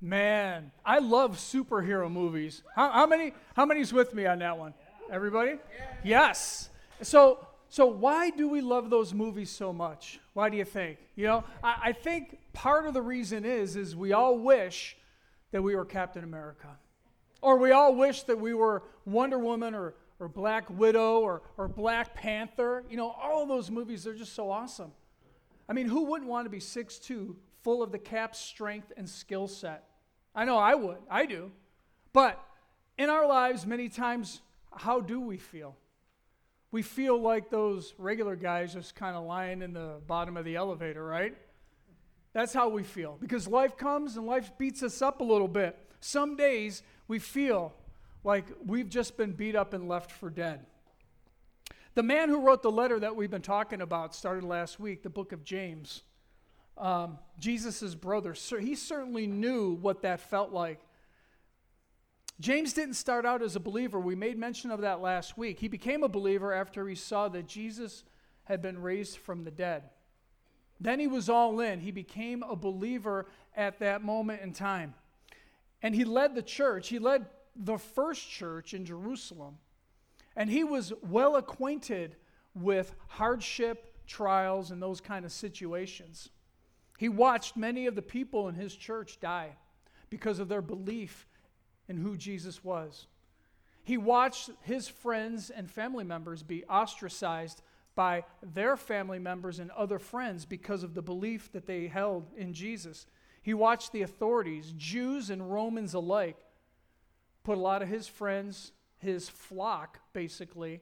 Man, I love superhero movies. How, how many? How many's with me on that one? Everybody? Yes. So, so why do we love those movies so much? Why do you think? You know, I, I think part of the reason is is we all wish that we were Captain America, or we all wish that we were Wonder Woman or or Black Widow or or Black Panther. You know, all of those movies they're just so awesome. I mean, who wouldn't want to be 6'2", full of the cap's strength and skill set? I know I would. I do. But in our lives, many times, how do we feel? We feel like those regular guys just kind of lying in the bottom of the elevator, right? That's how we feel. Because life comes and life beats us up a little bit. Some days we feel like we've just been beat up and left for dead. The man who wrote the letter that we've been talking about started last week, the book of James um, Jesus' brother, he certainly knew what that felt like. James didn't start out as a believer. We made mention of that last week. He became a believer after he saw that Jesus had been raised from the dead. Then he was all in. He became a believer at that moment in time. And he led the church. He led the first church in Jerusalem. And he was well acquainted with hardship, trials, and those kind of situations. He watched many of the people in his church die because of their belief in who Jesus was. He watched his friends and family members be ostracized by their family members and other friends because of the belief that they held in Jesus. He watched the authorities, Jews and Romans alike, put a lot of his friends, his flock basically,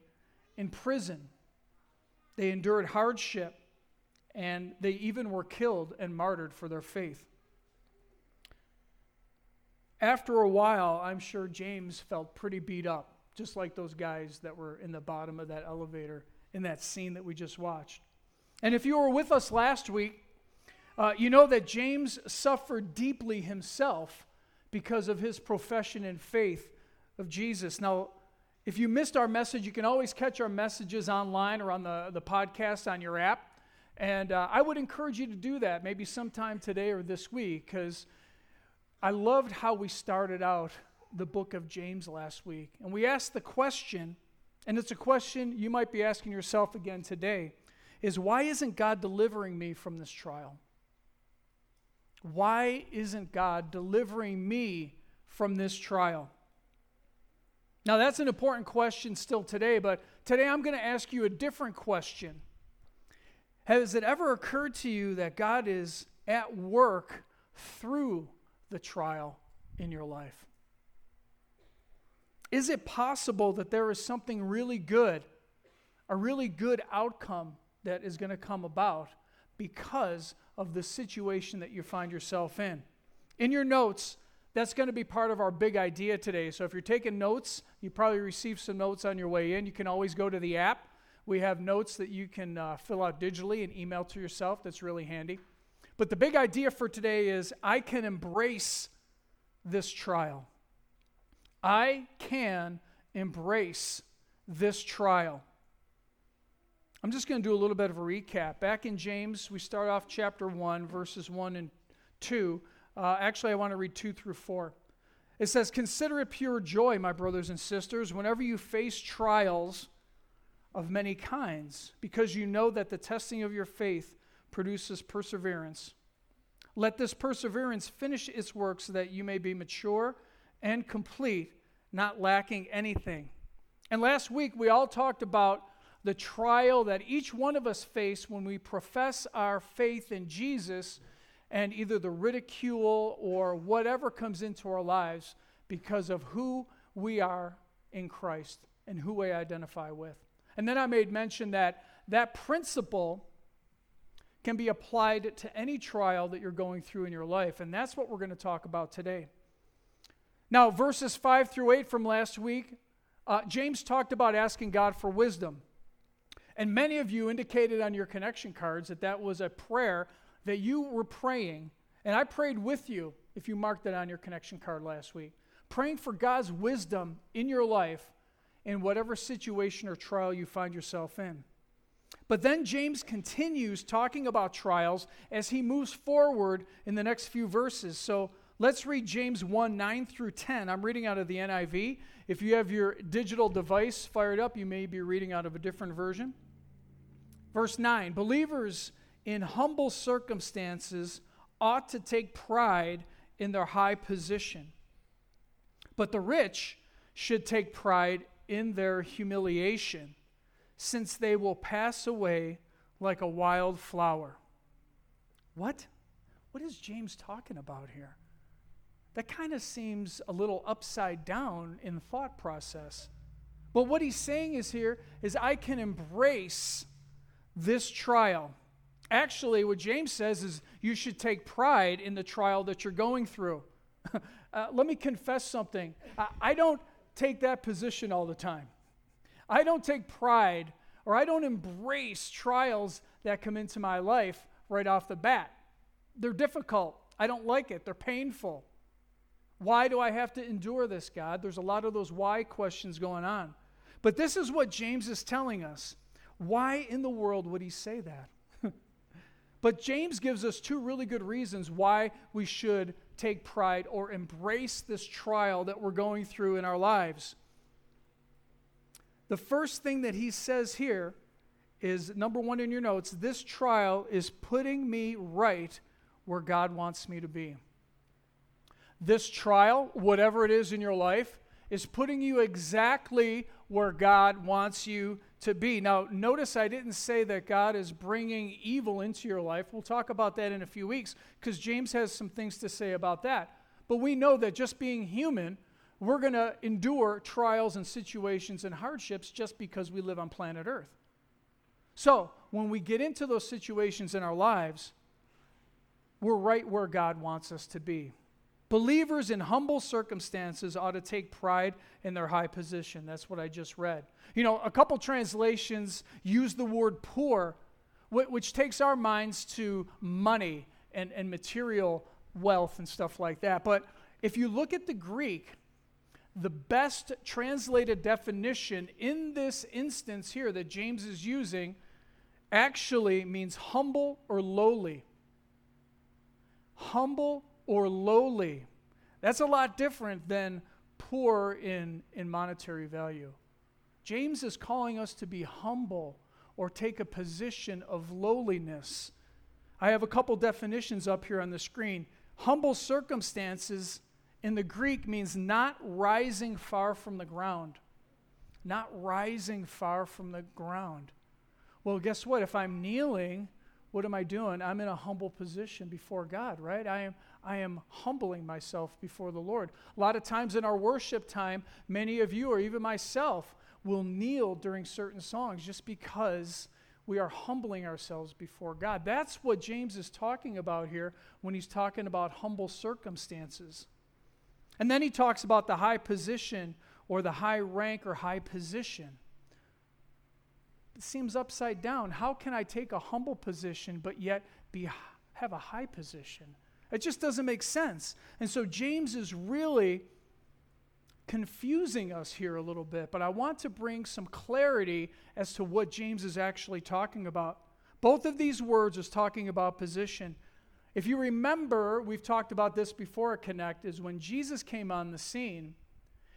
in prison. They endured hardship and they even were killed and martyred for their faith. After a while, I'm sure James felt pretty beat up, just like those guys that were in the bottom of that elevator in that scene that we just watched. And if you were with us last week, uh, you know that James suffered deeply himself because of his profession and faith of Jesus. Now, if you missed our message, you can always catch our messages online or on the, the podcast on your app. And uh, I would encourage you to do that maybe sometime today or this week because I loved how we started out the book of James last week. And we asked the question, and it's a question you might be asking yourself again today is why isn't God delivering me from this trial? Why isn't God delivering me from this trial? Now, that's an important question still today, but today I'm going to ask you a different question. Has it ever occurred to you that God is at work through the trial in your life? Is it possible that there is something really good, a really good outcome that is going to come about because of the situation that you find yourself in? In your notes, that's going to be part of our big idea today. So if you're taking notes, you probably received some notes on your way in. You can always go to the app we have notes that you can uh, fill out digitally and email to yourself. That's really handy. But the big idea for today is I can embrace this trial. I can embrace this trial. I'm just going to do a little bit of a recap. Back in James, we start off chapter 1, verses 1 and 2. Uh, actually, I want to read 2 through 4. It says, Consider it pure joy, my brothers and sisters, whenever you face trials of many kinds, because you know that the testing of your faith produces perseverance. Let this perseverance finish its work so that you may be mature and complete, not lacking anything. And last week, we all talked about the trial that each one of us face when we profess our faith in Jesus and either the ridicule or whatever comes into our lives because of who we are in Christ and who we identify with. And then I made mention that that principle can be applied to any trial that you're going through in your life. And that's what we're going to talk about today. Now, verses 5 through 8 from last week, uh, James talked about asking God for wisdom. And many of you indicated on your connection cards that that was a prayer that you were praying. And I prayed with you if you marked that on your connection card last week. Praying for God's wisdom in your life in whatever situation or trial you find yourself in. But then James continues talking about trials as he moves forward in the next few verses. So Let's read James 1 9 through 10. I'm reading out of the NIV. If you have your digital device fired up, you may be reading out of a different version. Verse 9 Believers in humble circumstances ought to take pride in their high position, but the rich should take pride in their humiliation, since they will pass away like a wild flower. What? What is James talking about here? that kind of seems a little upside down in the thought process. But what he's saying is here is I can embrace this trial. Actually, what James says is you should take pride in the trial that you're going through. uh, let me confess something. I, I don't take that position all the time. I don't take pride or I don't embrace trials that come into my life right off the bat. They're difficult. I don't like it. They're painful. Why do I have to endure this, God? There's a lot of those why questions going on. But this is what James is telling us. Why in the world would he say that? but James gives us two really good reasons why we should take pride or embrace this trial that we're going through in our lives. The first thing that he says here is number one in your notes this trial is putting me right where God wants me to be. This trial, whatever it is in your life, is putting you exactly where God wants you to be. Now, notice I didn't say that God is bringing evil into your life. We'll talk about that in a few weeks because James has some things to say about that. But we know that just being human, we're going to endure trials and situations and hardships just because we live on planet Earth. So, when we get into those situations in our lives, we're right where God wants us to be. Believers in humble circumstances ought to take pride in their high position. That's what I just read. You know, a couple translations use the word poor, which takes our minds to money and, and material wealth and stuff like that. But if you look at the Greek, the best translated definition in this instance here that James is using actually means humble or lowly. Humble or lowly. That's a lot different than poor in, in monetary value. James is calling us to be humble or take a position of lowliness. I have a couple definitions up here on the screen. Humble circumstances in the Greek means not rising far from the ground. Not rising far from the ground. Well, guess what? If I'm kneeling, what am I doing? I'm in a humble position before God, right? I am, I am humbling myself before the Lord. A lot of times in our worship time, many of you, or even myself, will kneel during certain songs just because we are humbling ourselves before God. That's what James is talking about here when he's talking about humble circumstances. And then he talks about the high position or the high rank or high position. Seems upside down. How can I take a humble position but yet be, have a high position? It just doesn't make sense. And so James is really confusing us here a little bit, but I want to bring some clarity as to what James is actually talking about. Both of these words is talking about position. If you remember, we've talked about this before at Connect, is when Jesus came on the scene,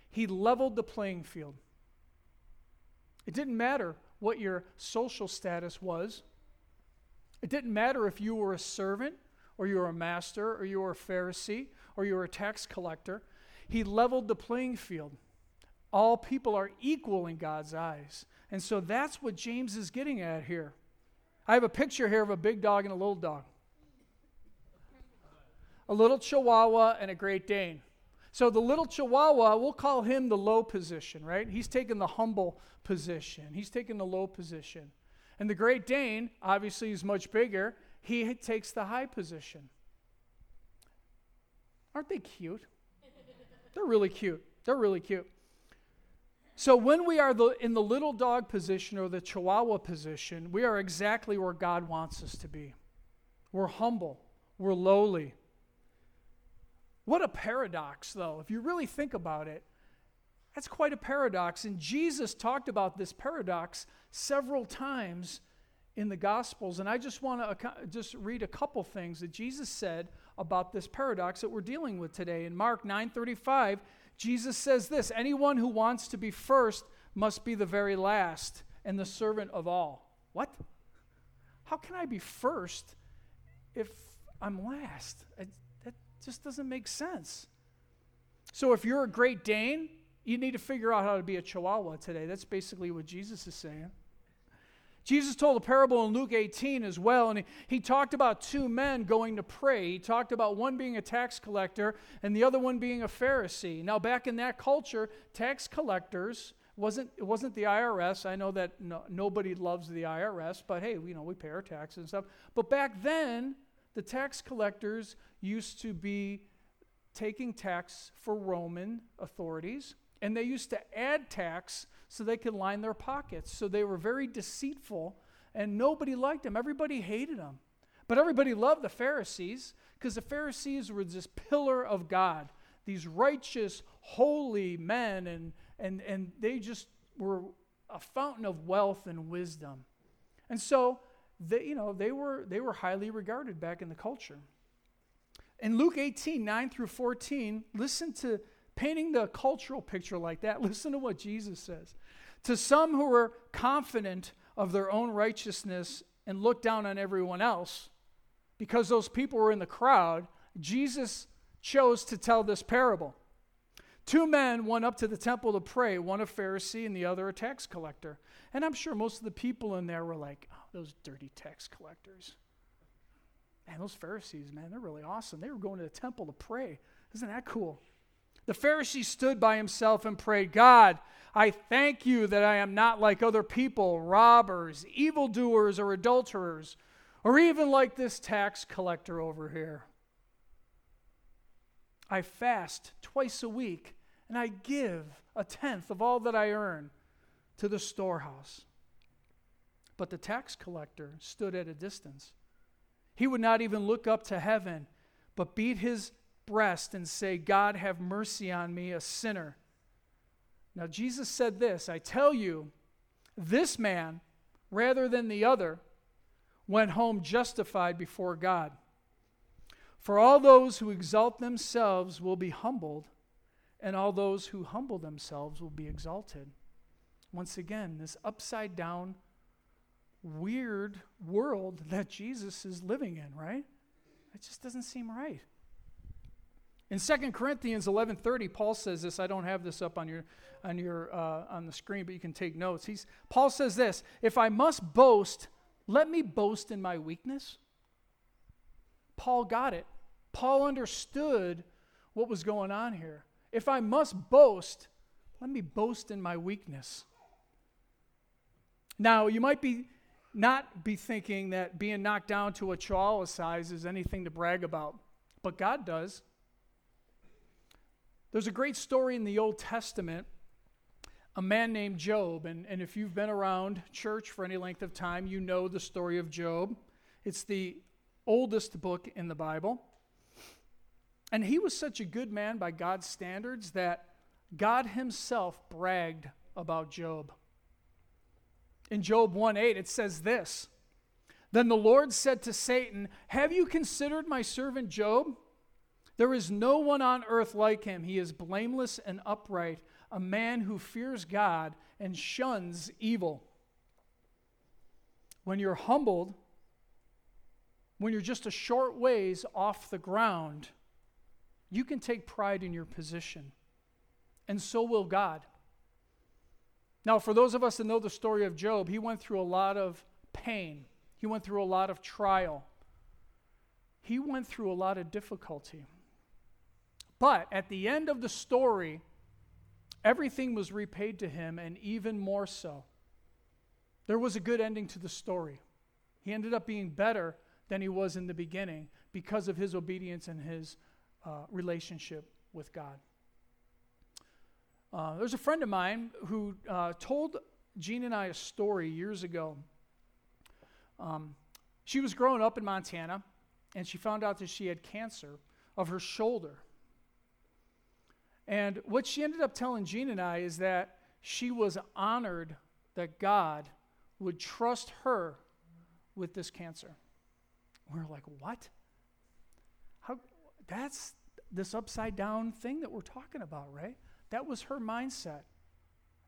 he leveled the playing field. It didn't matter what your social status was. It didn't matter if you were a servant or you were a master, or you were a Pharisee, or you were a tax collector. He leveled the playing field. All people are equal in God's eyes. And so that's what James is getting at here. I have a picture here of a big dog and a little dog. A little Chihuahua and a Great Dane. So the little Chihuahua, we'll call him the low position, right? He's taking the humble position. He's taking the low position. And the Great Dane, obviously, is much bigger he takes the high position. Aren't they cute? They're really cute. They're really cute. So when we are the, in the little dog position or the chihuahua position, we are exactly where God wants us to be. We're humble, we're lowly. What a paradox, though. If you really think about it, that's quite a paradox. And Jesus talked about this paradox several times in the Gospels. And I just want to just read a couple things that Jesus said about this paradox that we're dealing with today. In Mark 9:35, Jesus says this, anyone who wants to be first must be the very last and the servant of all. What? How can I be first if I'm last? I, that just doesn't make sense. So if you're a Great Dane, you need to figure out how to be a Chihuahua today. That's basically what Jesus is saying. Jesus told a parable in Luke 18 as well, and he, he talked about two men going to pray. He talked about one being a tax collector and the other one being a Pharisee. Now, back in that culture, tax collectors wasn't it wasn't the IRS. I know that no, nobody loves the IRS, but hey, you know we pay our taxes and stuff. But back then, the tax collectors used to be taking tax for Roman authorities, and they used to add tax so they could line their pockets. So they were very deceitful, and nobody liked them. Everybody hated them. But everybody loved the Pharisees because the Pharisees were this pillar of God, these righteous, holy men, and, and, and they just were a fountain of wealth and wisdom. And so they, you know, they were, they were highly regarded back in the culture. In Luke 18, 9 through 14, listen to painting the cultural picture like that. Listen to what Jesus says. To some who were confident of their own righteousness and looked down on everyone else, because those people were in the crowd, Jesus chose to tell this parable. Two men went up to the temple to pray, one a Pharisee and the other a tax collector. And I'm sure most of the people in there were like, oh, those dirty tax collectors. Man, those Pharisees, man, they're really awesome. They were going to the temple to pray. Isn't that cool? The Pharisee stood by himself and prayed, God, I thank you that I am not like other people, robbers, evildoers, or adulterers, or even like this tax collector over here. I fast twice a week, and I give a tenth of all that I earn to the storehouse. But the tax collector stood at a distance. He would not even look up to heaven, but beat his breast and say, God, have mercy on me, a sinner. Now, Jesus said this I tell you, this man, rather than the other, went home justified before God. For all those who exalt themselves will be humbled, and all those who humble themselves will be exalted. Once again, this upside down weird world that Jesus is living in, right? It just doesn't seem right. In 2 Corinthians 11:30, Paul says this. I don't have this up on your on your uh, on the screen, but you can take notes. He's Paul says this: If I must boast, let me boast in my weakness. Paul got it. Paul understood what was going on here. If I must boast, let me boast in my weakness. Now, you might be not be thinking that being knocked down to a chihuahua size is anything to brag about, but God does. There's a great story in the Old Testament, a man named Job, and, and if you've been around church for any length of time, you know the story of Job. It's the oldest book in the Bible. And he was such a good man by God's standards that God himself bragged about Job. In Job 1 8, it says this Then the Lord said to Satan, Have you considered my servant Job? There is no one on earth like him. He is blameless and upright, a man who fears God and shuns evil. When you're humbled, when you're just a short ways off the ground, you can take pride in your position. And so will God. Now, for those of us that know the story of Job, he went through a lot of pain, he went through a lot of trial, he went through a lot of difficulty. But at the end of the story, everything was repaid to him, and even more so. There was a good ending to the story. He ended up being better than he was in the beginning because of his obedience and his uh, relationship with God. Uh, there's a friend of mine who uh, told Jean and I a story years ago. Um, she was growing up in Montana, and she found out that she had cancer of her shoulder. And what she ended up telling Jean and I is that she was honored that God would trust her with this cancer. We we're like, what? How, that's this upside down thing that we're talking about, right? That was her mindset.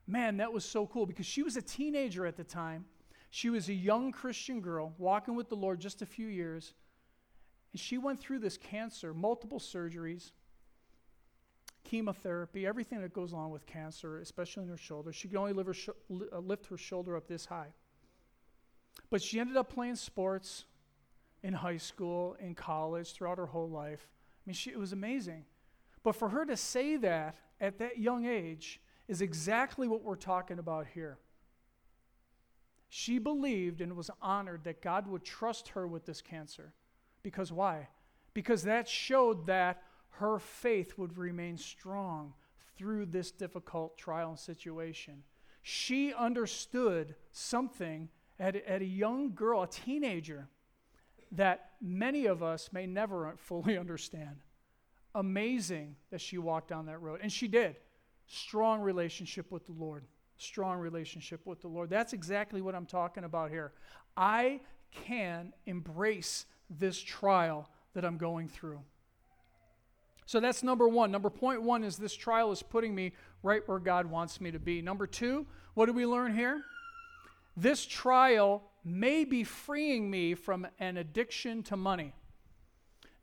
Man, that was so cool because she was a teenager at the time. She was a young Christian girl walking with the Lord just a few years. And she went through this cancer, multiple surgeries, chemotherapy, everything that goes along with cancer, especially in her shoulder. She could only her, sh- uh, lift her shoulder up this high. But she ended up playing sports in high school, in college, throughout her whole life. I mean, she, it was amazing. But for her to say that at that young age is exactly what we're talking about here. She believed and was honored that God would trust her with this cancer. Because why? Because that showed that her faith would remain strong through this difficult trial and situation. She understood something at, at a young girl, a teenager, that many of us may never fully understand. Amazing that she walked down that road. And she did. Strong relationship with the Lord. Strong relationship with the Lord. That's exactly what I'm talking about here. I can embrace this trial that I'm going through. So that's number one. Number point one is this trial is putting me right where God wants me to be. Number two, what do we learn here? This trial may be freeing me from an addiction to money.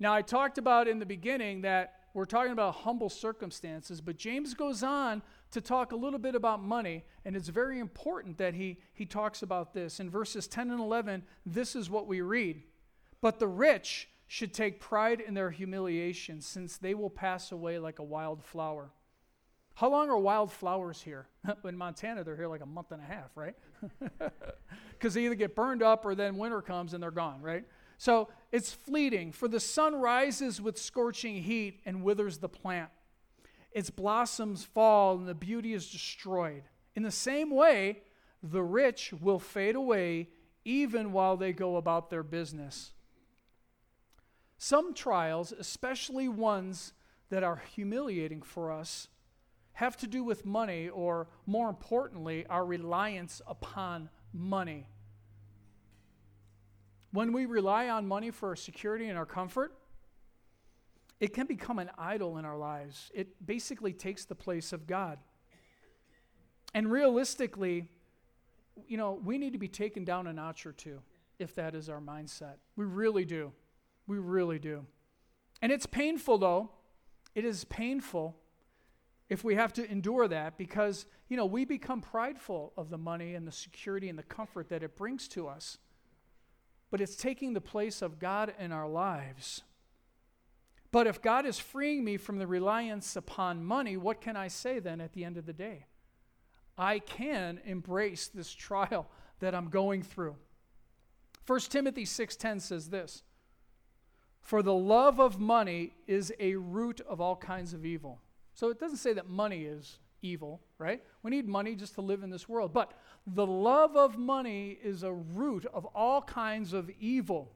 Now, I talked about in the beginning that we're talking about humble circumstances, but James goes on to talk a little bit about money, and it's very important that he, he talks about this. In verses 10 and 11, this is what we read But the rich should take pride in their humiliation, since they will pass away like a wild flower. How long are wild flowers here? in Montana, they're here like a month and a half, right? Because they either get burned up or then winter comes and they're gone, right? So it's fleeting. For the sun rises with scorching heat and withers the plant. Its blossoms fall and the beauty is destroyed. In the same way, the rich will fade away even while they go about their business. Some trials, especially ones that are humiliating for us, have to do with money, or more importantly, our reliance upon money. When we rely on money for our security and our comfort, it can become an idol in our lives. It basically takes the place of God. And realistically, you know, we need to be taken down a notch or two if that is our mindset. We really do. We really do. And it's painful, though. It is painful if we have to endure that because, you know, we become prideful of the money and the security and the comfort that it brings to us but it's taking the place of God in our lives. But if God is freeing me from the reliance upon money, what can I say then at the end of the day? I can embrace this trial that I'm going through. 1 Timothy 6:10 says this: "For the love of money is a root of all kinds of evil." So it doesn't say that money is evil, right? We need money just to live in this world. But the love of money is a root of all kinds of evil.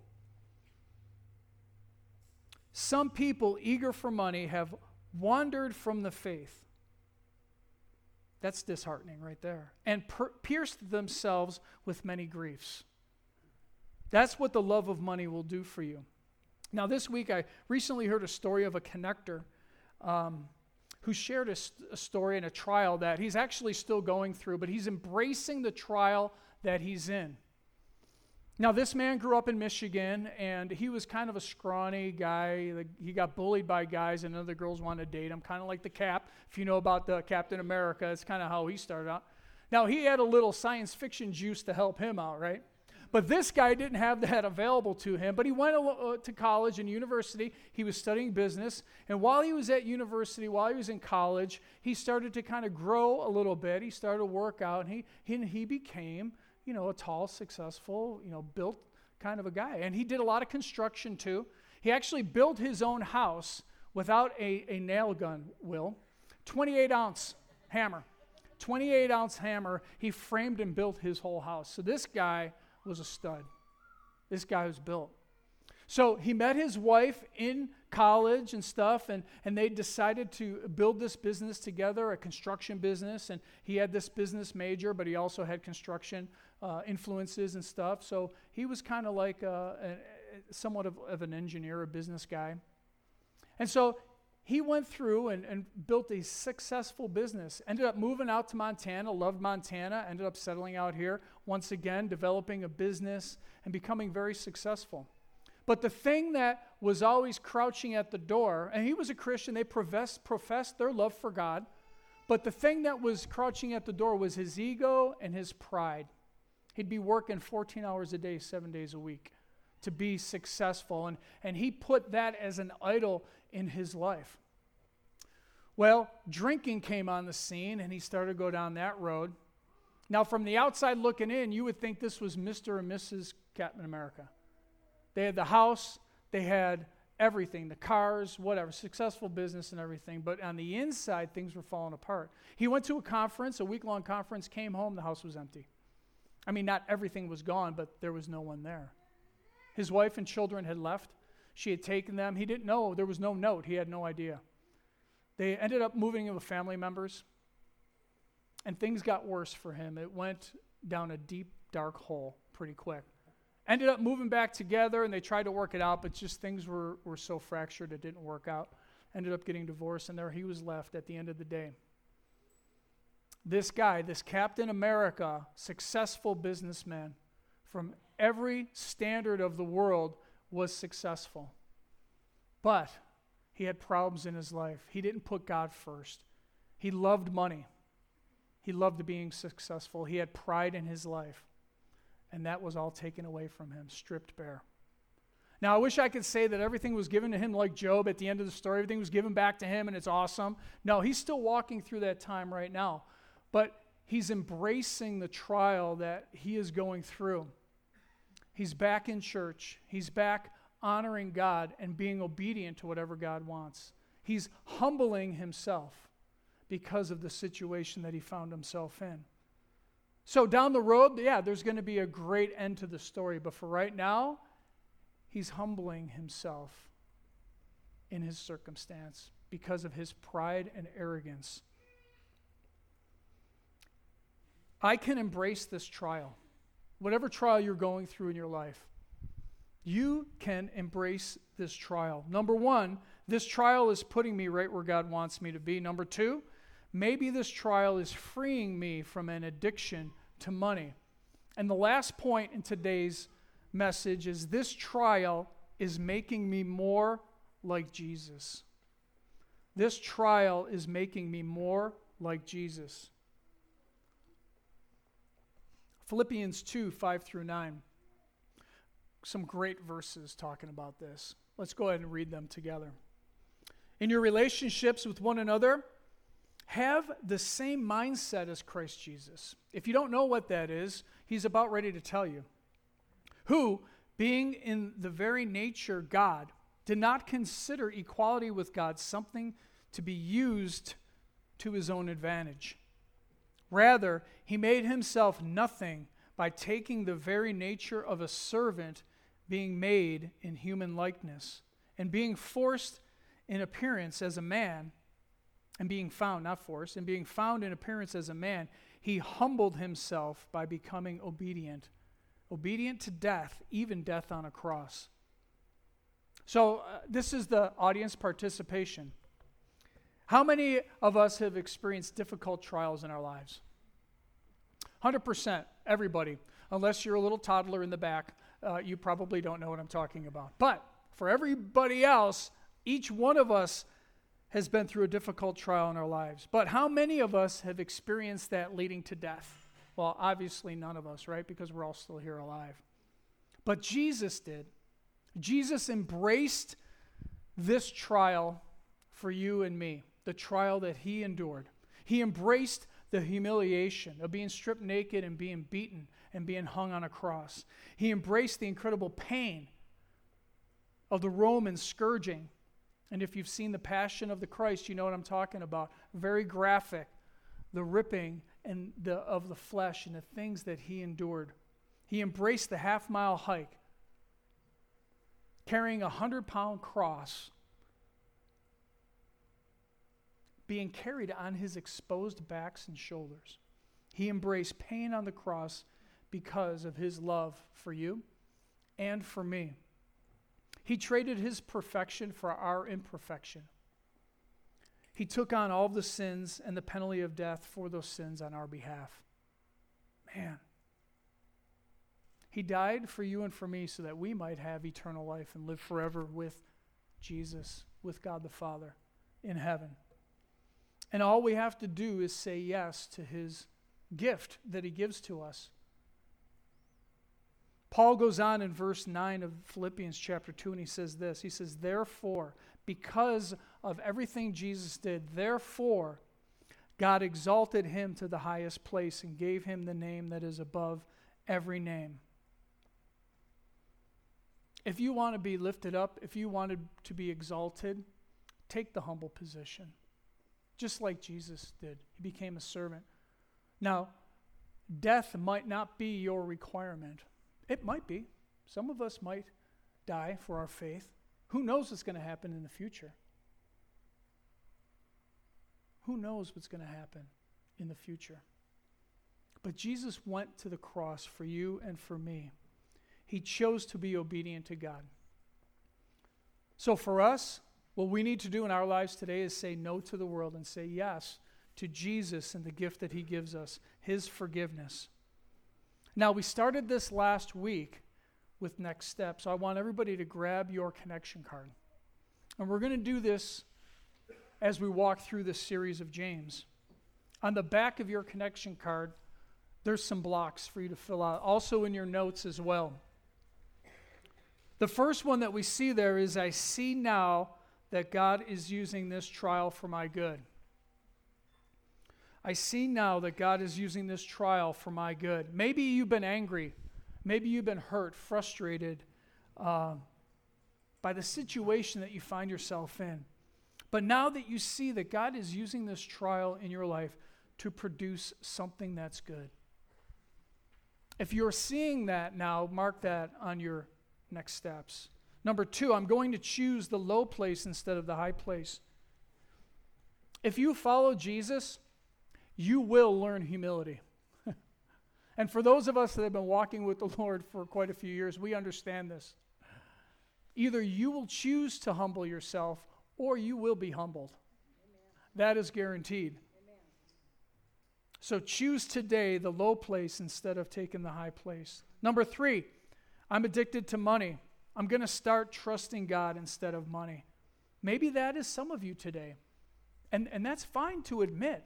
Some people eager for money have wandered from the faith. That's disheartening right there. And per- pierced themselves with many griefs. That's what the love of money will do for you. Now, this week I recently heard a story of a connector. Um, who shared a, a, story in a trial that he's actually still going through, but he's embracing the trial that he's in. Now, this man grew up in Michigan, and he was kind of a scrawny guy. He got bullied by guys, and other girls wanted to date him, kind of like the Cap. If you know about the Captain America, it's kind of how he started out. Now, he had a little science fiction juice to help him out, right? But this guy didn't have that available to him. But he went uh, to college and university. He was studying business. And while he was at university, while he was in college, he started to kind of grow a little bit. He started to work out. And he, he, he became, you know, a tall, successful, you know, built kind of a guy. And he did a lot of construction too. He actually built his own house without a, a nail gun, Will. 28 ounce hammer. 28 ounce hammer. He framed and built his whole house. So this guy was a stud. This guy was built. So he met his wife in college and stuff, and, and they decided to build this business together, a construction business. And he had this business major, but he also had construction uh, influences and stuff. So he was kind of like a, a, somewhat of, of an engineer, a business guy. And so he went through and, and built a successful business. Ended up moving out to Montana, loved Montana, ended up settling out here, once again, developing a business and becoming very successful. But the thing that was always crouching at the door, and he was a Christian, they professed, professed their love for God, but the thing that was crouching at the door was his ego and his pride. He'd be working 14 hours a day, seven days a week to be successful. And, and he put that as an idol in his life. Well, drinking came on the scene and he started to go down that road. Now, from the outside looking in, you would think this was Mr. and Mrs. Captain America. They had the house, they had everything the cars, whatever, successful business and everything. But on the inside, things were falling apart. He went to a conference, a week long conference, came home, the house was empty. I mean, not everything was gone, but there was no one there. His wife and children had left. She had taken them. He didn't know. There was no note. He had no idea. They ended up moving in with family members. And things got worse for him. It went down a deep, dark hole pretty quick. Ended up moving back together and they tried to work it out, but just things were, were so fractured it didn't work out. Ended up getting divorced, and there he was left at the end of the day. This guy, this Captain America, successful businessman from every standard of the world, was successful. But he had problems in his life. He didn't put God first. He loved money. He loved being successful. He had pride in his life. And that was all taken away from him, stripped bare. Now, I wish I could say that everything was given to him like Job at the end of the story. Everything was given back to him and it's awesome. No, he's still walking through that time right now. But he's embracing the trial that he is going through. He's back in church. He's back honoring God and being obedient to whatever God wants. He's humbling himself because of the situation that he found himself in. So, down the road, yeah, there's going to be a great end to the story. But for right now, he's humbling himself in his circumstance because of his pride and arrogance. I can embrace this trial whatever trial you're going through in your life, you can embrace this trial. Number one, this trial is putting me right where God wants me to be. Number two, maybe this trial is freeing me from an addiction to money. And the last point in today's message is this trial is making me more like Jesus. This trial is making me more like Jesus. Philippians 2 5 through 9. Some great verses talking about this. Let's go ahead and read them together. In your relationships with one another, have the same mindset as Christ Jesus. If you don't know what that is, he's about ready to tell you. Who, being in the very nature God, did not consider equality with God something to be used to his own advantage. Rather, he made himself nothing by taking the very nature of a servant, being made in human likeness, and being forced in appearance as a man, and being found, not forced, and being found in appearance as a man, he humbled himself by becoming obedient, obedient to death, even death on a cross. So, uh, this is the audience participation. How many of us have experienced difficult trials in our lives? 100%, everybody. Unless you're a little toddler in the back, uh, you probably don't know what I'm talking about. But for everybody else, each one of us has been through a difficult trial in our lives. But how many of us have experienced that leading to death? Well, obviously none of us, right? Because we're all still here alive. But Jesus did. Jesus embraced this trial for you and me the trial that he endured. He embraced the humiliation of being stripped naked and being beaten and being hung on a cross. He embraced the incredible pain of the Roman scourging. And if you've seen the Passion of the Christ, you know what I'm talking about. Very graphic, the ripping and the, of the flesh and the things that he endured. He embraced the half mile hike, carrying a hundred pound cross being carried on his exposed backs and shoulders. He embraced pain on the cross because of his love for you and for me. He traded his perfection for our imperfection. He took on all the sins and the penalty of death for those sins on our behalf. Man. He died for you and for me so that we might have eternal life and live forever with Jesus, with God the Father in heaven. And all we have to do is say yes to his gift that he gives to us. Paul goes on in verse 9 of Philippians chapter 2, and he says this He says, Therefore, because of everything Jesus did, therefore, God exalted him to the highest place and gave him the name that is above every name. If you want to be lifted up, if you wanted to be exalted, take the humble position, just like Jesus did. He became a servant. Now, death might not be your requirement. It might be. Some of us might die for our faith. Who knows what's going to happen in the future? Who knows what's going to happen in the future? But Jesus went to the cross for you and for me. He chose to be obedient to God. So for us, what we need to do in our lives today is say no to the world and say yes to Jesus and the gift that He gives us, His forgiveness. Now, we started this last week with next steps. So I want everybody to grab your connection card. And we're going to do this as we walk through this series of James. On the back of your connection card, there's some blocks for you to fill out, also in your notes as well. The first one that we see there is I see now that God is using this trial for my good. I see now that God is using this trial for my good. Maybe you've been angry. Maybe you've been hurt, frustrated uh, by the situation that you find yourself in. But now that you see that God is using this trial in your life to produce something that's good. If you're seeing that now, mark that on your next steps. Number two, I'm going to choose the low place instead of the high place. If you follow Jesus, you will learn humility. and for those of us that have been walking with the Lord for quite a few years, we understand this. Either you will choose to humble yourself or you will be humbled. Amen. That is guaranteed. Amen. So choose today the low place instead of taking the high place. Number three, I'm addicted to money. I'm going to start trusting God instead of money. Maybe that is some of you today. And, and that's fine to admit.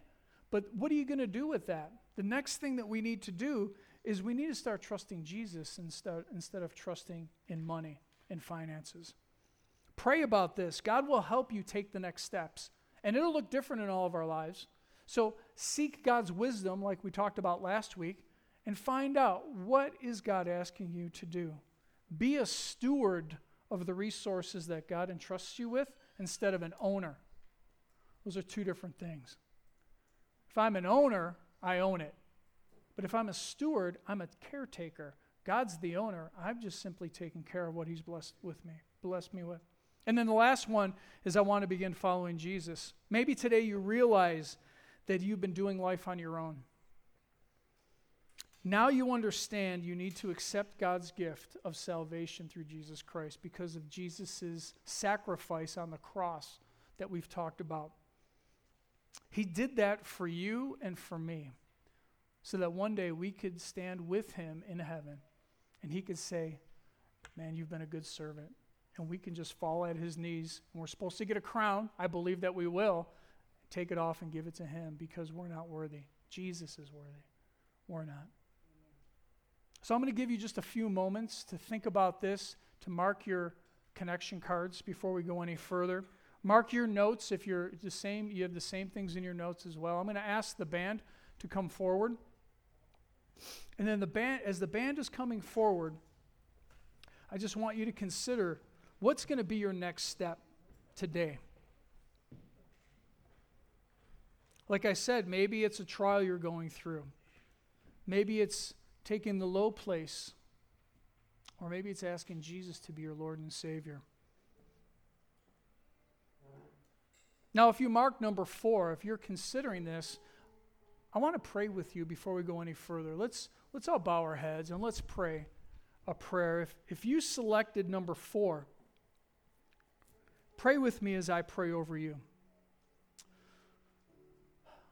But what are you going to do with that? The next thing that we need to do is we need to start trusting Jesus instead, instead of trusting in money and finances. Pray about this. God will help you take the next steps. And it'll look different in all of our lives. So seek God's wisdom, like we talked about last week, and find out what is God asking you to do. Be a steward of the resources that God entrusts you with instead of an owner. Those are two different things. If I'm an owner, I own it. But if I'm a steward, I'm a caretaker. God's the owner. I've just simply taken care of what He's blessed with me, blessed me with. And then the last one is I want to begin following Jesus. Maybe today you realize that you've been doing life on your own. Now you understand you need to accept God's gift of salvation through Jesus Christ because of Jesus' sacrifice on the cross that we've talked about. He did that for you and for me so that one day we could stand with him in heaven and he could say, Man, you've been a good servant. And we can just fall at his knees. And we're supposed to get a crown. I believe that we will. Take it off and give it to him because we're not worthy. Jesus is worthy. We're not. So I'm going to give you just a few moments to think about this, to mark your connection cards before we go any further. Mark your notes if you're the same, you have the same things in your notes as well. I'm going to ask the band to come forward. And then the band as the band is coming forward, I just want you to consider what's going to be your next step today. Like I said, maybe it's a trial you're going through. Maybe it's taking the low place. Or maybe it's asking Jesus to be your Lord and Savior. Now, if you mark number four, if you're considering this, I want to pray with you before we go any further. Let's, let's all bow our heads and let's pray a prayer. If, if you selected number four, Pray with me as I pray over you.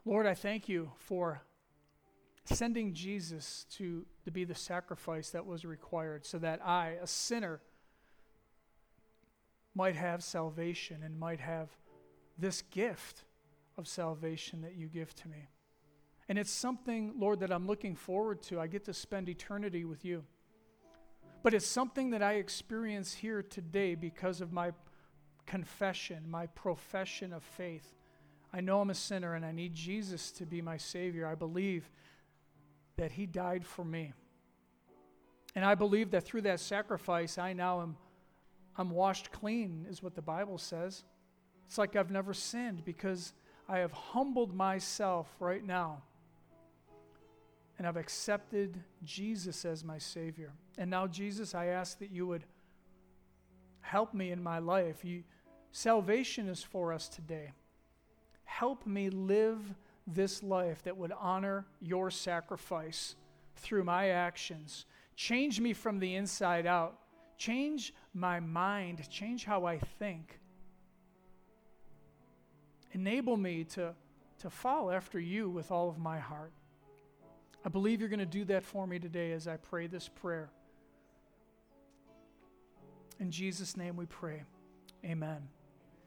Lord, I thank you for sending Jesus to, to be the sacrifice that was required so that I, a sinner, might have salvation and might have this gift of salvation that you give to me. And it's something, Lord, that I'm looking forward to. I get to spend eternity with you. But it's something that I experience here today because of my confession, my profession of faith. I know I'm a sinner and I need Jesus to be my Savior. I believe that He died for me. And I believe that through that sacrifice, I now am I'm washed clean, is what the Bible says. It's like I've never sinned because I have humbled myself right now. And I've accepted Jesus as my Savior. And now, Jesus, I ask that you would help me in my life. You, salvation is for us today. Help me live this life that would honor your sacrifice through my actions. Change me from the inside out. Change my mind. Change how I think. Enable me to, to follow after you with all of my heart. I believe you're going to do that for me today as I pray this prayer. In Jesus' name we pray. Amen.